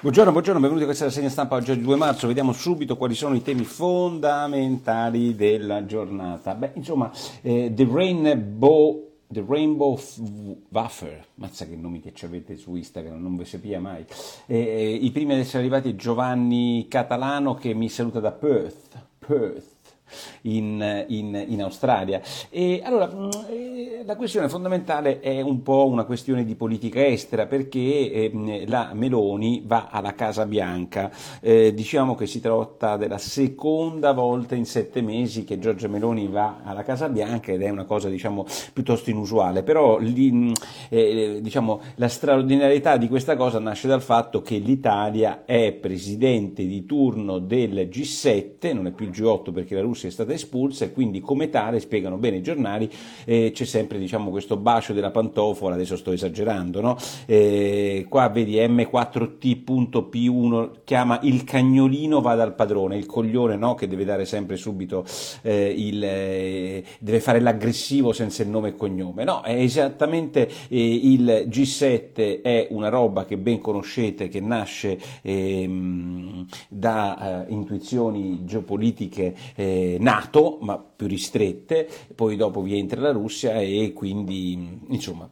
Buongiorno, buongiorno, benvenuti a questa rassegna stampa oggi, 2 marzo. Vediamo subito quali sono i temi fondamentali della giornata. Beh, insomma, eh, The Rainbow The Rainbow Waffer, mazza che nomi che ci avete su Instagram, non ve sapia mai. Eh, eh, I primi ad essere arrivati Giovanni Catalano che mi saluta da Perth. Perth in, in, in Australia. E allora mm, eh, la questione fondamentale è un po' una questione di politica estera perché eh, la Meloni va alla Casa Bianca. Eh, diciamo che si tratta della seconda volta in sette mesi che Giorgia Meloni va alla Casa Bianca ed è una cosa diciamo piuttosto inusuale, però lì, mm, eh, diciamo, la straordinarietà di questa cosa nasce dal fatto che l'Italia è presidente di turno del G7, non è più il G8 perché la Russia Russia è stata espulsa e quindi come tale, spiegano bene i giornali, eh, c'è sempre diciamo, questo bacio della pantofola, adesso sto esagerando, no? eh, qua vedi M4T.P1 chiama il cagnolino va dal padrone, il coglione no? che deve dare sempre subito eh, il, eh, deve fare l'aggressivo senza il nome e cognome, no, è esattamente eh, il G7 è una roba che ben conoscete, che nasce ehm, da eh, intuizioni geopolitiche NATO, ma più ristrette, poi dopo vi entra la Russia e quindi insomma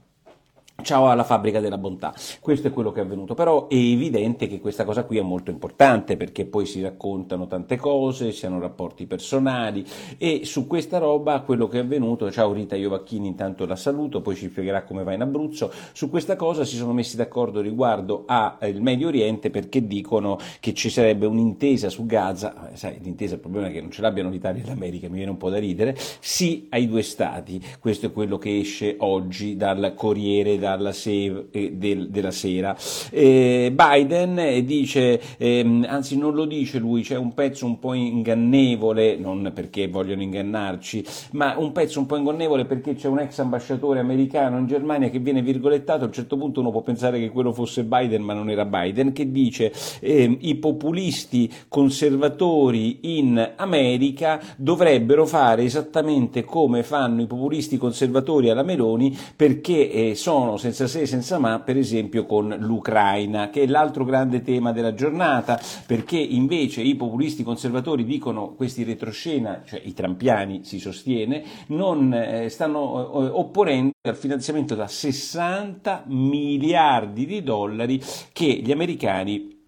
Ciao alla fabbrica della bontà. Questo è quello che è avvenuto, però è evidente che questa cosa qui è molto importante perché poi si raccontano tante cose, si hanno rapporti personali e su questa roba quello che è avvenuto, ciao Rita Iovacchini, intanto la saluto, poi ci spiegherà come va in Abruzzo, su questa cosa si sono messi d'accordo riguardo al eh, Medio Oriente perché dicono che ci sarebbe un'intesa su Gaza, eh, sai l'intesa il problema è che non ce l'abbiano l'Italia e l'America, mi viene un po' da ridere, sì ai due stati, questo è quello che esce oggi dal Corriere, da dalla se- eh, del, della sera. Eh, Biden dice, ehm, anzi non lo dice lui, c'è un pezzo un po' ingannevole, non perché vogliono ingannarci, ma un pezzo un po' ingannevole perché c'è un ex ambasciatore americano in Germania che viene virgolettato, a un certo punto uno può pensare che quello fosse Biden, ma non era Biden, che dice eh, i populisti conservatori in America dovrebbero fare esattamente come fanno i populisti conservatori alla Meloni perché eh, sono senza se e senza ma, per esempio con l'Ucraina, che è l'altro grande tema della giornata, perché invece i populisti conservatori dicono questi retroscena, cioè i trampiani si sostiene, non eh, stanno eh, opponendo al finanziamento da 60 miliardi di dollari che gli americani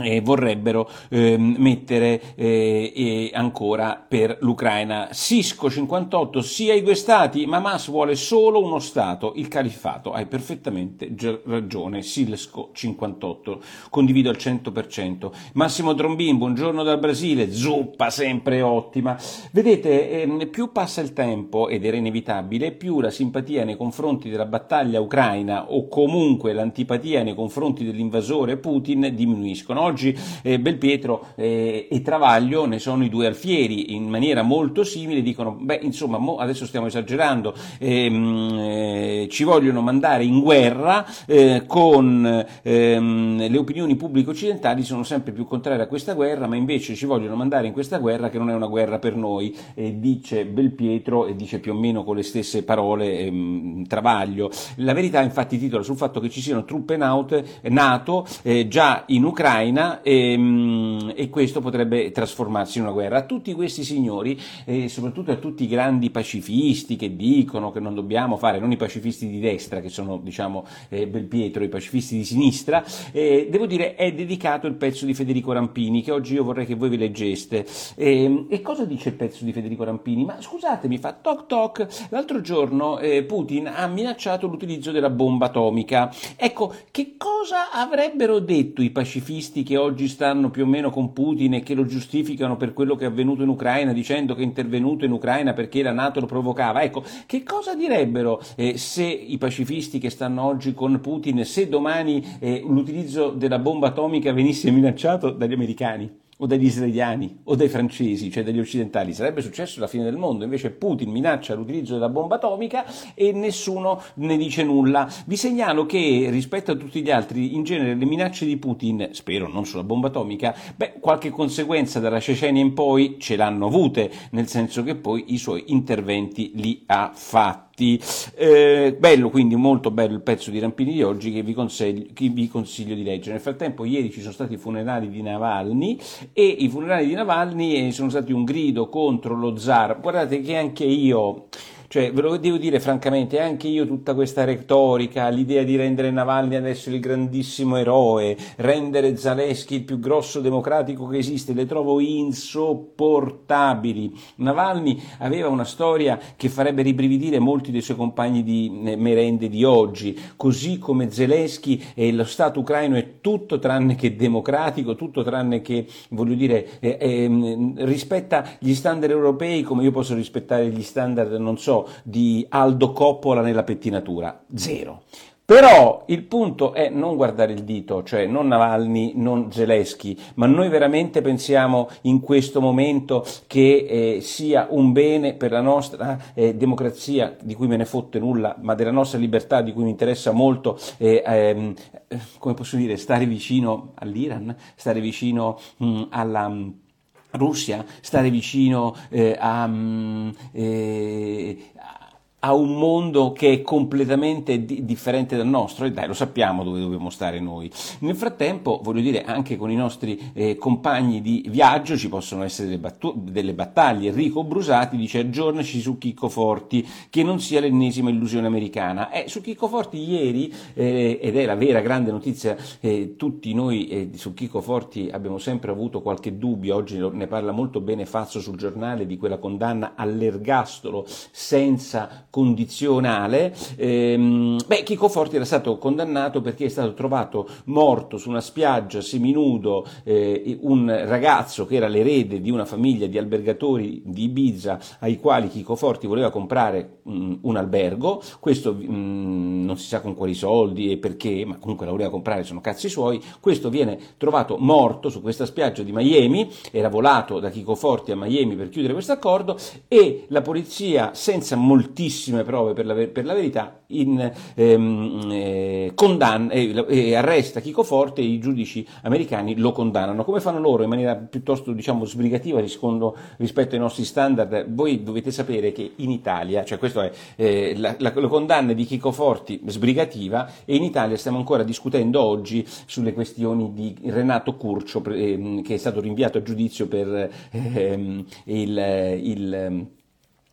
eh, vorrebbero eh, mettere eh, ancora per l'Ucraina. Sisco 58, sia i due stati, ma Hamas vuole solo uno stato, il califfato. Hai perfettamente ragione, Silsco 58, condivido al 100%. Massimo Drombin, buongiorno dal Brasile, zuppa sempre ottima. Vedete, ehm, più passa il tempo, ed era inevitabile, più la simpatia nei confronti della battaglia ucraina o comunque l'antipatia nei confronti dell'invasore Putin diminuiscono oggi eh, Belpietro eh, e Travaglio ne sono i due alfieri, in maniera molto simile dicono, beh insomma adesso stiamo esagerando, ehm, eh, ci vogliono mandare in guerra eh, con ehm, le opinioni pubbliche occidentali sono sempre più contrarie a questa guerra, ma invece ci vogliono mandare in questa guerra che non è una guerra per noi, dice Belpietro e dice più o meno con le stesse parole ehm, Travaglio. La verità infatti titola sul fatto che ci siano truppe NATO eh, già in Ucraina Ucraina e, ehm, e, questo potrebbe trasformarsi in una guerra. A tutti questi signori, e soprattutto a tutti i grandi pacifisti che dicono che non dobbiamo fare, non i pacifisti di destra che sono diciamo eh, Belpietro, i pacifisti di sinistra, eh, devo dire è dedicato il pezzo di Federico Rampini che oggi io vorrei che voi vi leggeste. E, ehm, e cosa dice il pezzo di Federico Rampini? Ma scusatemi, fa toc toc, l'altro giorno eh, Putin ha minacciato l'utilizzo della bomba atomica. Ecco, che cosa avrebbero detto i pacifisti che oggi stanno più o meno con Putin e che lo giustificano per quello che è avvenuto in Ucraina, dicendo che è intervenuto in Ucraina perché la Nato lo provocava. Ecco, che cosa direbbero eh, se i pacifisti che stanno oggi con Putin, se domani eh, l'utilizzo della bomba atomica venisse minacciato dagli americani? O dagli israeliani o dai francesi, cioè dagli occidentali, sarebbe successo la fine del mondo. Invece Putin minaccia l'utilizzo della bomba atomica e nessuno ne dice nulla. Vi segnalo che rispetto a tutti gli altri, in genere le minacce di Putin, spero non sulla bomba atomica, beh, qualche conseguenza dalla Cecenia in poi ce l'hanno avute, nel senso che poi i suoi interventi li ha fatti fatti. Eh, bello, quindi molto bello il pezzo di Rampini di oggi che vi, consiglio, che vi consiglio di leggere. Nel frattempo ieri ci sono stati i funerali di Navalny e i funerali di Navalny sono stati un grido contro lo zar. Guardate che anche io cioè, ve lo devo dire francamente, anche io tutta questa retorica, l'idea di rendere Navalny adesso il grandissimo eroe, rendere Zaleschi il più grosso democratico che esiste, le trovo insopportabili. Navalny aveva una storia che farebbe ribrividire molti dei suoi compagni di eh, merende di oggi, così come Zelensky e lo Stato ucraino è tutto tranne che democratico, tutto tranne che, voglio dire, eh, eh, rispetta gli standard europei come io posso rispettare gli standard, non so, di Aldo Coppola nella pettinatura? Zero. Però il punto è non guardare il dito, cioè non Navalny, non Zelensky, ma noi veramente pensiamo in questo momento che eh, sia un bene per la nostra eh, democrazia, di cui me ne fotte nulla, ma della nostra libertà, di cui mi interessa molto, eh, ehm, come posso dire, stare vicino all'Iran, stare vicino mh, alla Russia, stare vicino eh, a, mm, eh, a un mondo che è completamente di- differente dal nostro e dai lo sappiamo dove dobbiamo stare noi. Nel frattempo voglio dire anche con i nostri eh, compagni di viaggio ci possono essere delle, battu- delle, battaglie. Enrico Brusati dice aggiornaci su Chicco Forti che non sia l'ennesima illusione americana. Eh, su Chicco Forti ieri eh, ed è la vera grande notizia eh, tutti noi eh, su Chicco Forti abbiamo sempre avuto qualche dubbio oggi ne parla molto bene Fazzo sul giornale di quella condanna all'ergastolo senza condizionale, ehm, beh, Chico Forti era stato condannato perché è stato trovato morto su una spiaggia seminudo eh, un ragazzo che era l'erede di una famiglia di albergatori di Ibiza ai quali Chico Forti voleva comprare mh, un albergo, questo mh, non si sa con quali soldi e perché, ma comunque la voleva comprare, sono cazzi suoi, questo viene trovato morto su questa spiaggia di Miami, era volato da Chico Forti a Miami per chiudere questo accordo e la polizia senza moltissimo pochissime prove per la, per la verità, in, ehm, eh, condanna, eh, eh, arresta Chico Forte e i giudici americani lo condannano. Come fanno loro in maniera piuttosto diciamo, sbrigativa rispondo, rispetto ai nostri standard? Voi dovete sapere che in Italia, cioè questo è eh, la, la, la, condanna di Chico Forti sbrigativa e in Italia stiamo ancora discutendo oggi sulle questioni di Renato Curcio ehm, che è stato rinviato a giudizio per ehm, il, il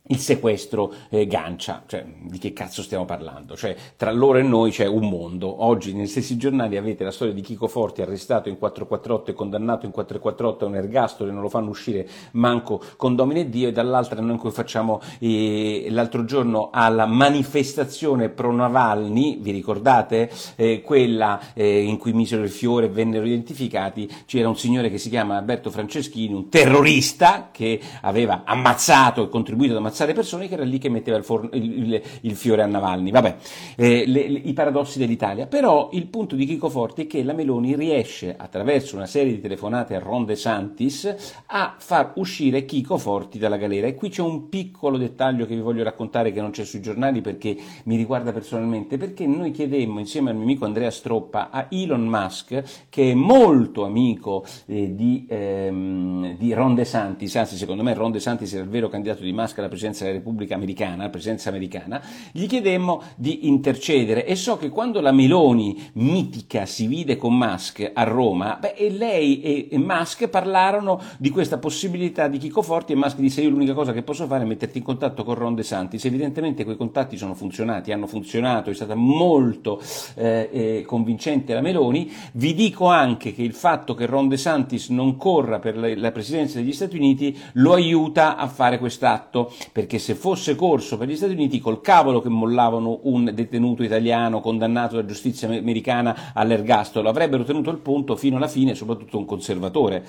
il sequestro eh, Gancia, cioè di che cazzo stiamo parlando? Cioè, tra loro e noi c'è un mondo. Oggi nei stessi giornali avete la storia di Chico Forti arrestato in 448 e condannato in 448 a un ergastolo e non lo fanno uscire manco con Domine Dio e dall'altra noi cui facciamo eh, l'altro giorno alla manifestazione pro Navalny, vi ricordate? Eh, quella eh, in cui misero il fiore e vennero identificati, c'era un signore che si chiama Alberto Franceschini, un terrorista che aveva ammazzato e contribuito ad ammazzare ammazzare persone che era lì che metteva il, forno, il, il, fiore a Navalny. Vabbè, eh, le, le, i paradossi dell'Italia. Però il punto di Chico Forti è che la Meloni riesce, attraverso una serie di telefonate a Ron De Santis, a far uscire Chico Forti dalla galera. E qui c'è un piccolo dettaglio che vi voglio raccontare che non c'è sui giornali perché mi riguarda personalmente, perché noi chiedemmo insieme al mio amico Andrea Stroppa a Elon Musk, che è molto amico eh, di, ehm, di Ron De anzi secondo me Ron De era il vero candidato di Musk alla presidenza presidenza della Repubblica Americana, la presidenza americana, gli chiedemmo di intercedere. E so che quando la Meloni mitica si vide con Musk a Roma, beh, lei e, Musk parlarono di questa possibilità di Chico Forti e Musk disse io l'unica cosa che posso fare è metterti in contatto con Ron De Santis, evidentemente quei contatti sono funzionati, hanno funzionato, è stata molto eh, eh, convincente la Meloni, vi dico anche che il fatto che Ron De Santis non corra per la presidenza degli Stati Uniti lo aiuta a fare quest'atto, perché se fosse corso per gli Stati Uniti col cavolo che mollavano un detenuto italiano condannato da giustizia americana all'ergastolo, avrebbero tenuto il punto fino alla fine, soprattutto un conservatore.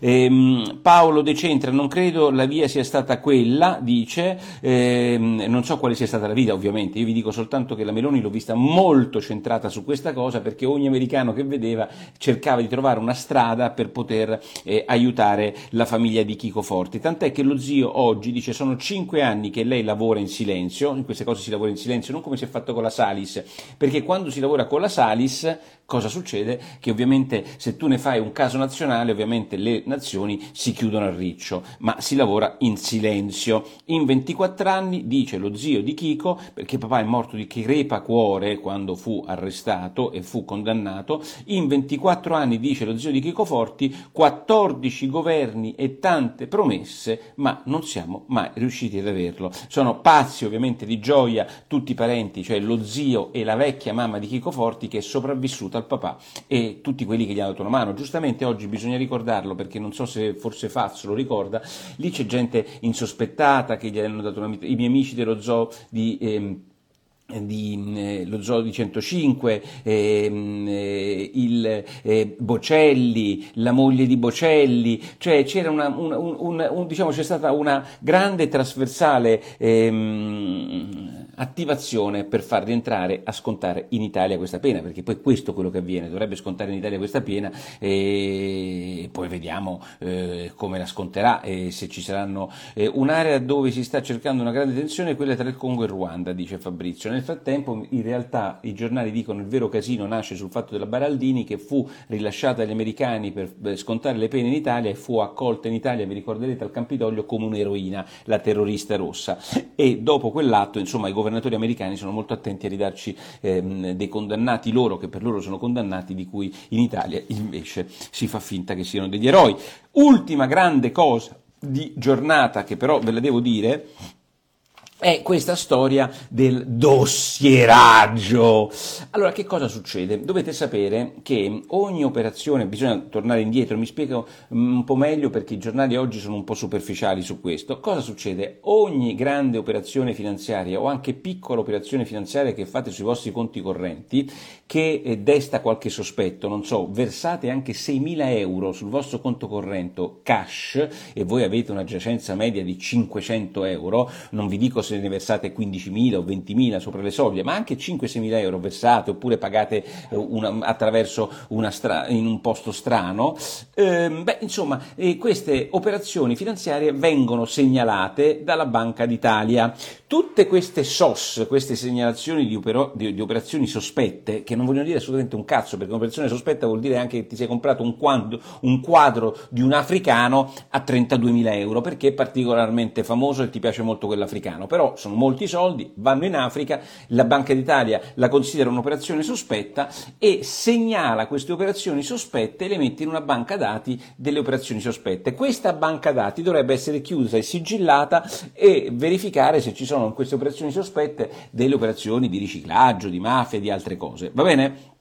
Ehm, Paolo De Centra, non credo la via sia stata quella, dice, ehm, non so quale sia stata la via ovviamente, io vi dico soltanto che la Meloni l'ho vista molto centrata su questa cosa perché ogni americano che vedeva cercava di trovare una strada per poter eh, aiutare la famiglia di Chico Forti, tant'è che lo zio oggi dice sono 5 cinque anni che lei lavora in silenzio, in queste cose si lavora in silenzio, non come si è fatto con la Salis, perché quando si lavora con la Salis cosa succede? Che ovviamente se tu ne fai un caso nazionale, ovviamente le nazioni si chiudono a riccio, ma si lavora in silenzio. In 24 anni, dice lo zio di Chico, perché papà è morto di crepacuore quando fu arrestato e fu condannato, in 24 anni, dice lo zio di Chico Forti, 14 governi e tante promesse, ma non siamo mai riusciti ad averlo. Sono pazzi ovviamente di gioia tutti i parenti, cioè lo zio e la vecchia mamma di Chico Forti che è sopravvissuta al papà e tutti quelli che gli hanno dato una mano. Giustamente oggi bisogna ricordarlo perché non so se forse Fazio lo ricorda, lì c'è gente insospettata che gli hanno dato una i miei amici dello zoo di... Eh, di, eh, lo zoo di 105, ehm, eh, il eh, Bocelli, la moglie di Bocelli, cioè c'era una, una, un, un, diciamo, c'è stata una grande trasversale ehm, attivazione per far rientrare a scontare in Italia questa pena, perché poi questo è quello che avviene, dovrebbe scontare in Italia questa pena e poi vediamo eh, come la sconterà e se ci saranno eh, un'area dove si sta cercando una grande tensione è quella tra il Congo e il Ruanda, dice Fabrizio. Nel frattempo in realtà i giornali dicono il vero casino nasce sul fatto della Baraldini che fu rilasciata agli americani per scontare le pene in Italia e fu accolta in Italia, vi ricorderete, al Campidoglio come un'eroina, la terrorista rossa. E dopo quell'atto, insomma, i governatori americani sono molto attenti a ridarci ehm, dei condannati loro, che per loro sono condannati, di cui in Italia invece si fa finta che siano degli eroi. Ultima grande cosa di giornata che però ve la devo dire è questa storia del dossieraggio. Allora, che cosa succede? Dovete sapere che ogni operazione, bisogna tornare indietro, mi spiego mm, un po' meglio perché i giornali oggi sono un po' superficiali su questo. Cosa succede? Ogni grande operazione finanziaria o anche piccola operazione finanziaria che fate sui vostri conti correnti, che eh, desta qualche sospetto, non so, versate anche 6.000 euro sul vostro conto corrente cash e voi avete una giacenza media di 500 euro, non vi dico se ne versate 15.000 o 20.000 sopra le soglie, ma anche 5-6.000 euro versate oppure pagate eh, una, attraverso una stra- in un posto strano, ehm, beh, insomma, eh, queste operazioni finanziarie vengono segnalate dalla Banca d'Italia. Tutte queste SOS, queste segnalazioni di, opero- di, di operazioni sospette, che non vogliono dire assolutamente un cazzo, perché un'operazione sospetta vuol dire anche che ti sei comprato un quadro, un quadro di un africano a 32.000 euro, perché è particolarmente famoso e ti piace molto quell'africano, però però sono molti soldi, vanno in Africa, la Banca d'Italia la considera un'operazione sospetta e segnala queste operazioni sospette e le mette in una banca dati delle operazioni sospette. Questa banca dati dovrebbe essere chiusa e sigillata e verificare se ci sono in queste operazioni sospette delle operazioni di riciclaggio, di mafia, di altre cose. Va bene?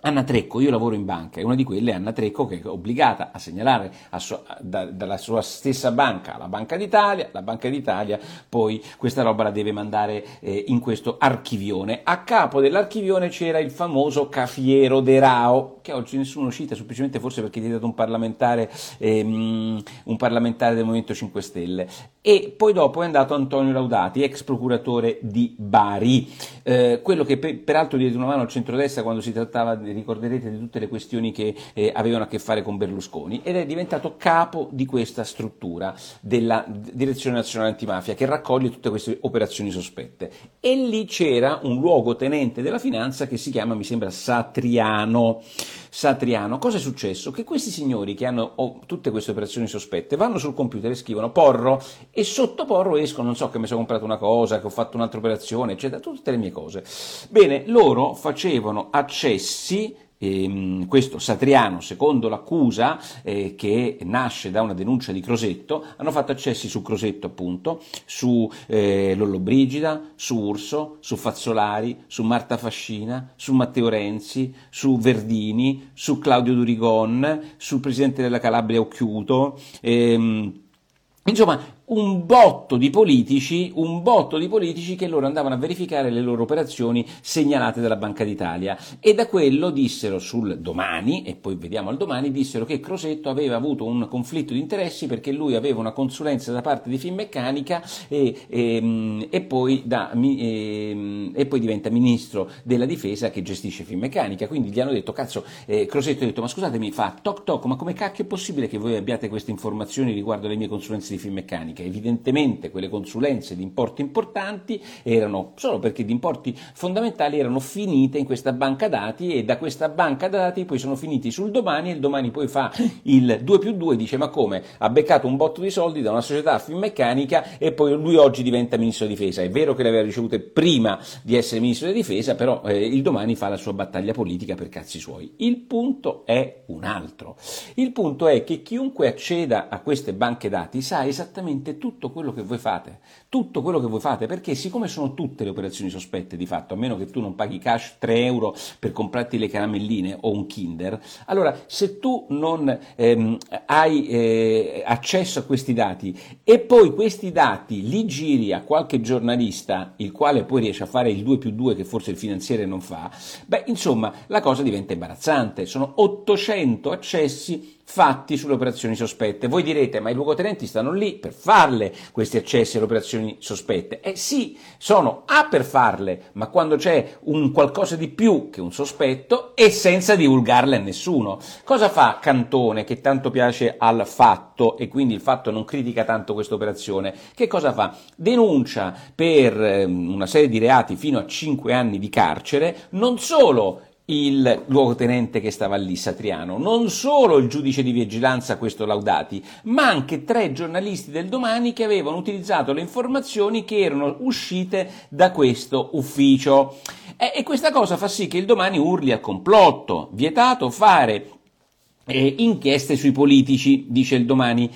Anna Trecco, io lavoro in banca e una di quelle è Anna Trecco che è obbligata a segnalare a sua, da, dalla sua stessa banca alla Banca d'Italia, la Banca d'Italia poi questa roba la deve mandare eh, in questo archivione. A capo dell'archivione c'era il famoso Cafiero De Rao, che oggi nessuno cita, semplicemente forse perché è diventato un parlamentare, ehm, un parlamentare del Movimento 5 Stelle. E poi dopo è andato Antonio Laudati, ex procuratore di Bari, eh, quello che per, peraltro diede una mano al centrodestra quando si trattava di ricorderete di tutte le questioni che eh, avevano a che fare con Berlusconi ed è diventato capo di questa struttura della Direzione Nazionale Antimafia che raccoglie tutte queste operazioni sospette. E lì c'era un luogotenente della finanza che si chiama, mi sembra, Satriano. Satriano. Cosa è successo? Che questi signori che hanno oh, tutte queste operazioni sospette vanno sul computer e scrivono porro e sotto porro escono, non so che mi sono comprato una cosa, che ho fatto un'altra operazione, eccetera, tutte le mie cose. Bene, loro facevano accessi e, questo Satriano, secondo l'accusa eh, che nasce da una denuncia di Crosetto, hanno fatto accessi su Crosetto appunto, su eh, Lollobrigida, su Urso, su Fazzolari, su Marta Fascina, su Matteo Renzi, su Verdini, su Claudio Durigon, sul presidente della Calabria Occhiuto. Ehm, insomma, un botto di politici, un botto di politici che loro andavano a verificare le loro operazioni segnalate dalla Banca d'Italia e da quello dissero sul domani, e poi vediamo al domani, dissero che Crosetto aveva avuto un conflitto di interessi perché lui aveva una consulenza da parte di Finmeccanica e, e, e, poi, da, e, e poi diventa ministro della difesa che gestisce Finmeccanica, quindi gli hanno detto, cazzo, eh, Crosetto ha detto, ma scusatemi, fa toc toc, ma come cacchio è possibile che voi abbiate queste informazioni riguardo alle mie consulenze di Finmeccanica? Meccanica. Evidentemente quelle consulenze di importi importanti erano solo perché di importi fondamentali erano finite in questa banca dati e da questa banca dati poi sono finiti sul domani e il domani poi fa il 2 più 2 e dice ma come ha beccato un botto di soldi da una società finmeccanica e poi lui oggi diventa ministro della difesa. È vero che le aveva ricevute prima di essere ministro della difesa, però eh, il domani fa la sua battaglia politica per cazzi suoi. Il punto è un altro. Il punto è che chiunque acceda a queste banche dati sa esattamente tutto quello che voi fate, tutto quello che voi fate, perché siccome sono tutte le operazioni sospette di fatto, a meno che tu non paghi cash 3 euro per comprarti le caramelline o un Kinder, allora se tu non ehm, hai eh, accesso a questi dati e poi questi dati li giri a qualche giornalista, il quale poi riesce a fare il 2 più 2 che forse il finanziere non fa, beh insomma la cosa diventa imbarazzante, sono 800 accessi fatti sulle operazioni sospette. Voi direte, ma i luogotenenti stanno lì per farle questi accessi alle operazioni sospette. Eh sì, sono A per farle, ma quando c'è un qualcosa di più che un sospetto e senza divulgarle a nessuno. Cosa fa Cantone, che tanto piace al fatto e quindi il fatto non critica tanto questa operazione? Che cosa fa? Denuncia per ehm, una serie di reati fino a 5 anni di carcere, non solo il luogotenente che stava lì, Satriano, non solo il giudice di vigilanza, questo Laudati, ma anche tre giornalisti del domani che avevano utilizzato le informazioni che erano uscite da questo ufficio. E, e questa cosa fa sì che il domani urli al complotto, vietato fare eh, inchieste sui politici, dice il domani.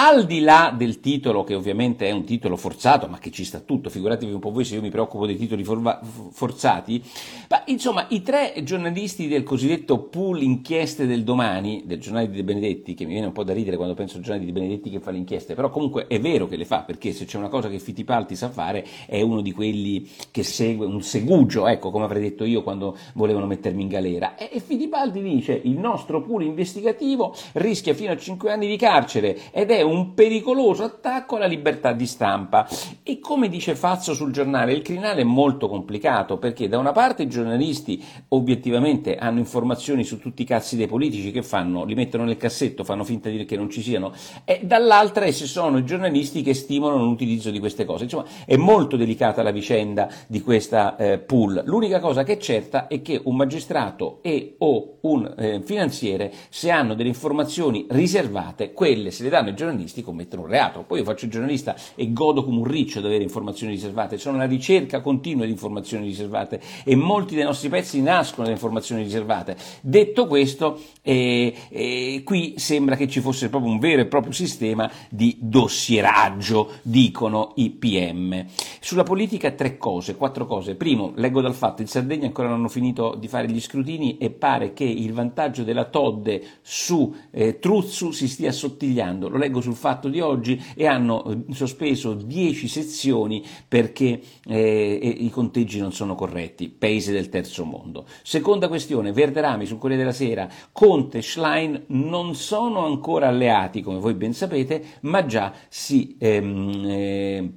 Al di là del titolo, che ovviamente è un titolo forzato, ma che ci sta tutto, figuratevi un po' voi se io mi preoccupo dei titoli forva- forzati, ma insomma i tre giornalisti del cosiddetto pool inchieste del domani, del giornale di De Benedetti, che mi viene un po' da ridere quando penso al giornale di De Benedetti che fa le inchieste, però comunque è vero che le fa, perché se c'è una cosa che Fittipaldi sa fare è uno di quelli che segue un segugio, ecco come avrei detto io quando volevano mettermi in galera. E, e Fittipaldi dice il nostro pool investigativo rischia fino a 5 anni di carcere ed è un pericoloso attacco alla libertà di stampa. E come dice Fazzo sul giornale, il crinale è molto complicato perché da una parte i giornalisti obiettivamente hanno informazioni su tutti i cazzi dei politici che fanno, li mettono nel cassetto, fanno finta di che non ci siano, e dall'altra essi sono i giornalisti che stimolano l'utilizzo di queste cose. Insomma, è molto delicata la vicenda di questa eh, pool. L'unica cosa che è certa è che un magistrato e o un eh, finanziere, se hanno delle informazioni riservate, quelle se le danno ai giornalisti giornalisti commettono un reato. Poi io faccio il giornalista e godo come un riccio di avere informazioni riservate, sono una ricerca continua di informazioni riservate e molti dei nostri pezzi nascono da informazioni riservate. Detto questo, eh, eh, qui sembra che ci fosse proprio un vero e proprio sistema di dossieraggio, dicono i PM. Sulla politica tre cose, quattro cose. Primo, leggo dal fatto, in Sardegna ancora non hanno finito di fare gli scrutini e pare che il vantaggio della Todde su eh, Truzzu si stia assottigliando. Lo leggo su sul fatto di oggi e hanno eh, sospeso 10 sezioni perché eh, i conteggi non sono corretti, paese del terzo mondo. Seconda questione, Verderami sul Corriere della Sera, Conte e Schlein non sono ancora alleati, come voi ben sapete, ma già si... Ehm, eh,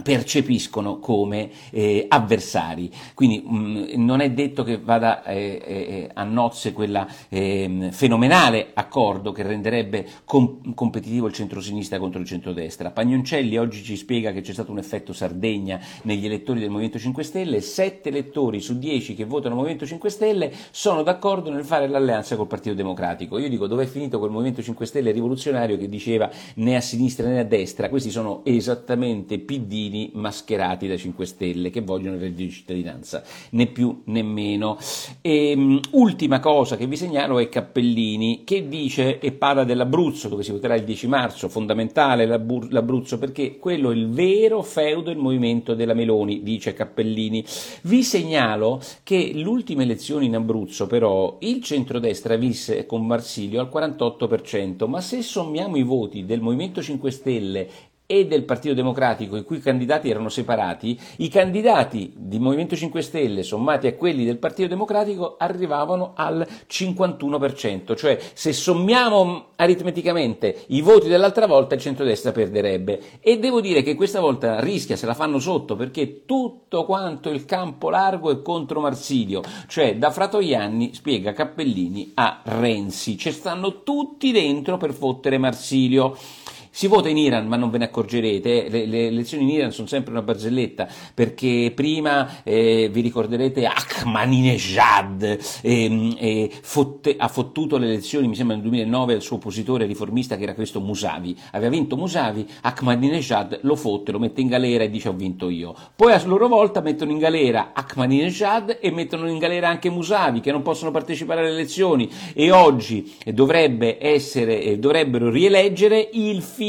percepiscono come eh, avversari. Quindi mh, mm, non è detto che vada eh, eh, a nozze quella ehm, fenomenale accordo che renderebbe com- competitivo il centro-sinistra contro il centro-destra. Pagnoncelli oggi ci spiega che c'è stato un effetto Sardegna negli elettori del Movimento 5 Stelle, sette elettori su dieci che votano Movimento 5 Stelle sono d'accordo nel fare l'alleanza col Partito Democratico. Io dico dove è finito quel Movimento 5 Stelle rivoluzionario che diceva né a sinistra né a destra, questi sono esattamente PD cittadini mascherati da 5 Stelle che vogliono il reddito di cittadinanza, né più né meno. E, um, ultima cosa che vi segnalo è Cappellini che dice e parla dell'Abruzzo dove si voterà il 10 marzo, fondamentale l'Abruzzo perché quello è il vero feudo il movimento della Meloni, dice Cappellini. Vi segnalo che l'ultima elezione in Abruzzo però il centrodestra visse con Marsilio al 48%, ma se sommiamo i voti del Movimento 5 Stelle e del Partito Democratico, i cui candidati erano separati, i candidati di Movimento 5 Stelle sommati a quelli del Partito Democratico arrivavano al 51%, cioè se sommiamo aritmeticamente i voti dell'altra volta il centrodestra perderebbe e devo dire che questa volta rischia, se la fanno sotto perché tutto quanto il campo largo è contro Marsilio, cioè da Fratoianni, spiega Cappellini, a Renzi, ci stanno tutti dentro per fottere Marsilio. Si vota in Iran, ma non ve ne accorgerete, le, le elezioni in Iran sono sempre una barzelletta, perché prima eh, vi ricorderete Ahmadinejad eh, eh, fotte, ha fottuto le elezioni, mi sembra nel 2009, al suo oppositore riformista che era questo Musavi. Aveva vinto Musavi, Ahmadinejad lo fotte, lo mette in galera e dice ho vinto io. Poi a loro volta mettono in galera Ahmadinejad e mettono in galera anche Musavi, che non possono partecipare alle elezioni e oggi dovrebbe essere, dovrebbero rieleggere il figlio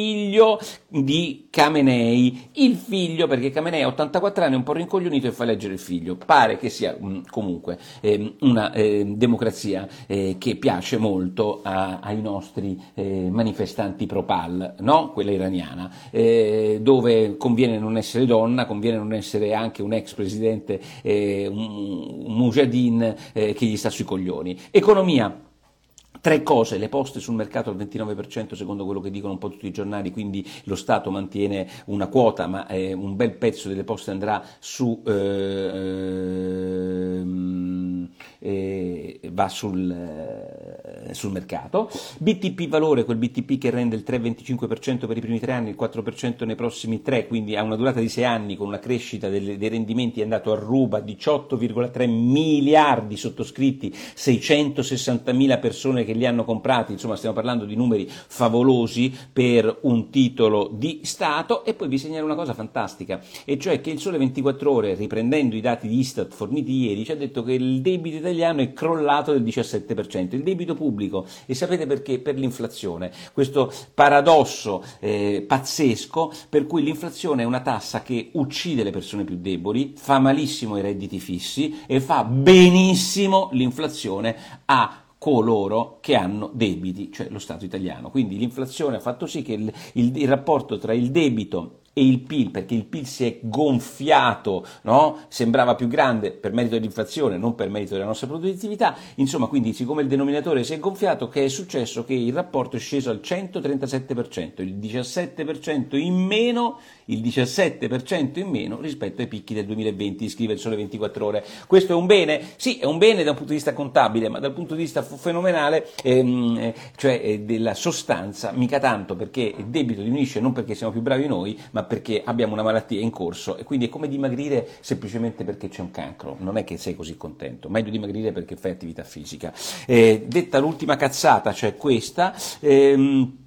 di Khamenei, il figlio, perché Khamenei ha 84 anni, è un po' rincoglionito e fa leggere il figlio. Pare che sia mm, comunque eh, una eh, democrazia eh, che piace molto a, ai nostri eh, manifestanti pro-PAL, no? quella iraniana, eh, dove conviene non essere donna, conviene non essere anche un ex presidente, eh, un, un mujahideen che gli sta sui coglioni. Economia. Tre cose, le poste sul mercato al 29% secondo quello che dicono un po' tutti i giornali, quindi lo Stato mantiene una quota, ma eh, un bel pezzo delle poste andrà su... Eh, ehm, eh, va sul, eh, sul, mercato. BTP valore, quel BTP che rende il 3,25% per i primi tre anni, il 4% nei prossimi tre, quindi ha una durata di sei anni con una crescita delle, dei rendimenti è andato a ruba 18,3 miliardi sottoscritti, 660 mila persone che li hanno comprati, insomma stiamo parlando di numeri favolosi per un titolo di Stato e poi vi segnalo una cosa fantastica, e cioè che il Sole 24 Ore, riprendendo i dati di Istat forniti ieri, ci ha detto che il debito italiano italiano è crollato del 17%, il debito pubblico, e sapete perché? Per l'inflazione, questo paradosso eh, pazzesco per cui l'inflazione è una tassa che uccide le persone più deboli, fa malissimo i redditi fissi e fa benissimo l'inflazione a coloro che hanno debiti, cioè lo Stato italiano. Quindi l'inflazione ha fatto sì che il, il, il rapporto tra il debito e il PIL, perché il PIL si è gonfiato, no? sembrava più grande per merito dell'inflazione, non per merito della nostra produttività, insomma quindi siccome il denominatore si è gonfiato, che è successo? Che il rapporto è sceso al 137%, il 17% in meno, il 17% in meno rispetto ai picchi del 2020, scrive il Sole 24 Ore. Questo è un bene? Sì, è un bene da un punto di vista contabile, ma dal punto di vista fenomenale, ehm, eh, cioè eh, della sostanza, mica tanto, perché il debito diminuisce non perché siamo più bravi noi, ma perché abbiamo una malattia in corso e quindi è come dimagrire semplicemente perché c'è un cancro, non è che sei così contento, meglio dimagrire perché fai attività fisica. Eh, detta l'ultima cazzata, cioè questa, ehm,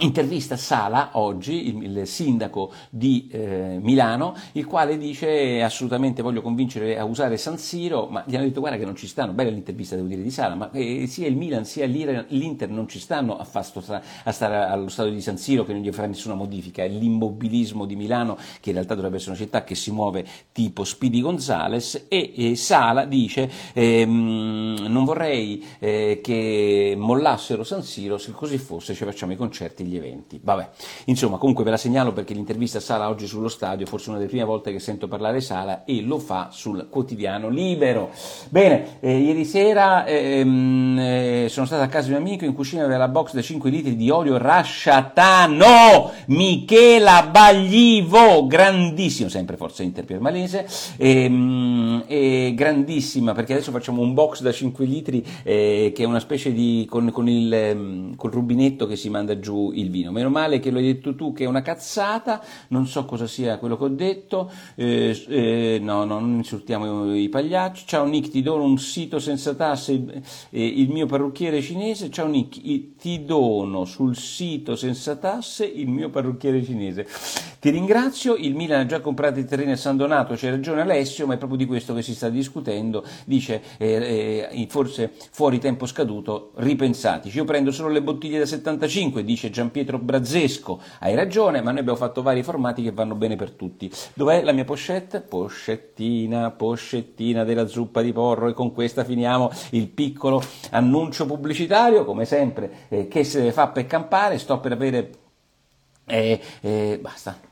Intervista Sala oggi, il, sindaco di eh, Milano, il quale dice assolutamente voglio convincere a usare San Siro, ma gli hanno detto guarda che non ci stanno, bella l'intervista devo dire di Sala, ma eh, sia il Milan sia l'Inter non ci stanno a, sto, a, stare allo stadio di San Siro che non gli farà nessuna modifica, è l'immobilismo di Milano che in realtà dovrebbe essere una città che si muove tipo Speedy Gonzales e, e Sala dice ehm, non vorrei eh, che mollassero San Siro, se così fosse ci facciamo i concerti gli eventi. Vabbè, insomma, comunque ve la segnalo perché l'intervista Sala oggi sullo stadio, forse una delle prime volte che sento parlare Sala e lo fa sul quotidiano Libero. Bene, eh, ieri sera ehm, eh, sono stato a casa di un amico in cucina aveva la box da 5 litri di olio rasciatano, Michela Baglivo, grandissimo, sempre Forza Inter Pier Malese, ehm, e grandissima perché adesso facciamo un box da 5 litri eh, che è una specie di con, con il ehm, col rubinetto che si manda giù il vino. Meno male che lo hai detto tu che è una cazzata, non so cosa sia quello che ho detto, eh, eh, no, no, non insultiamo i pagliacci. Ciao Nick, ti dono un sito senza tasse, eh, il mio parrucchiere cinese. Ciao Nick, ti dono sul sito senza tasse il mio parrucchiere cinese. Ti ringrazio, il Milan ha già comprato i terreni a San Donato, c'è ragione Alessio, ma è proprio di questo che si sta discutendo. Dice, eh, eh, forse fuori tempo scaduto, ripensatici. Io prendo solo le bottiglie da 75, dice Gianpiero Pietro Brazzesco, hai ragione, ma noi abbiamo fatto vari formati che vanno bene per tutti. Dov'è la mia pochette? Pochettina, pochettina della zuppa di porro e con questa finiamo il piccolo annuncio pubblicitario, come sempre, eh, che se ne fa per campare, sto per avere... Eh, eh, basta.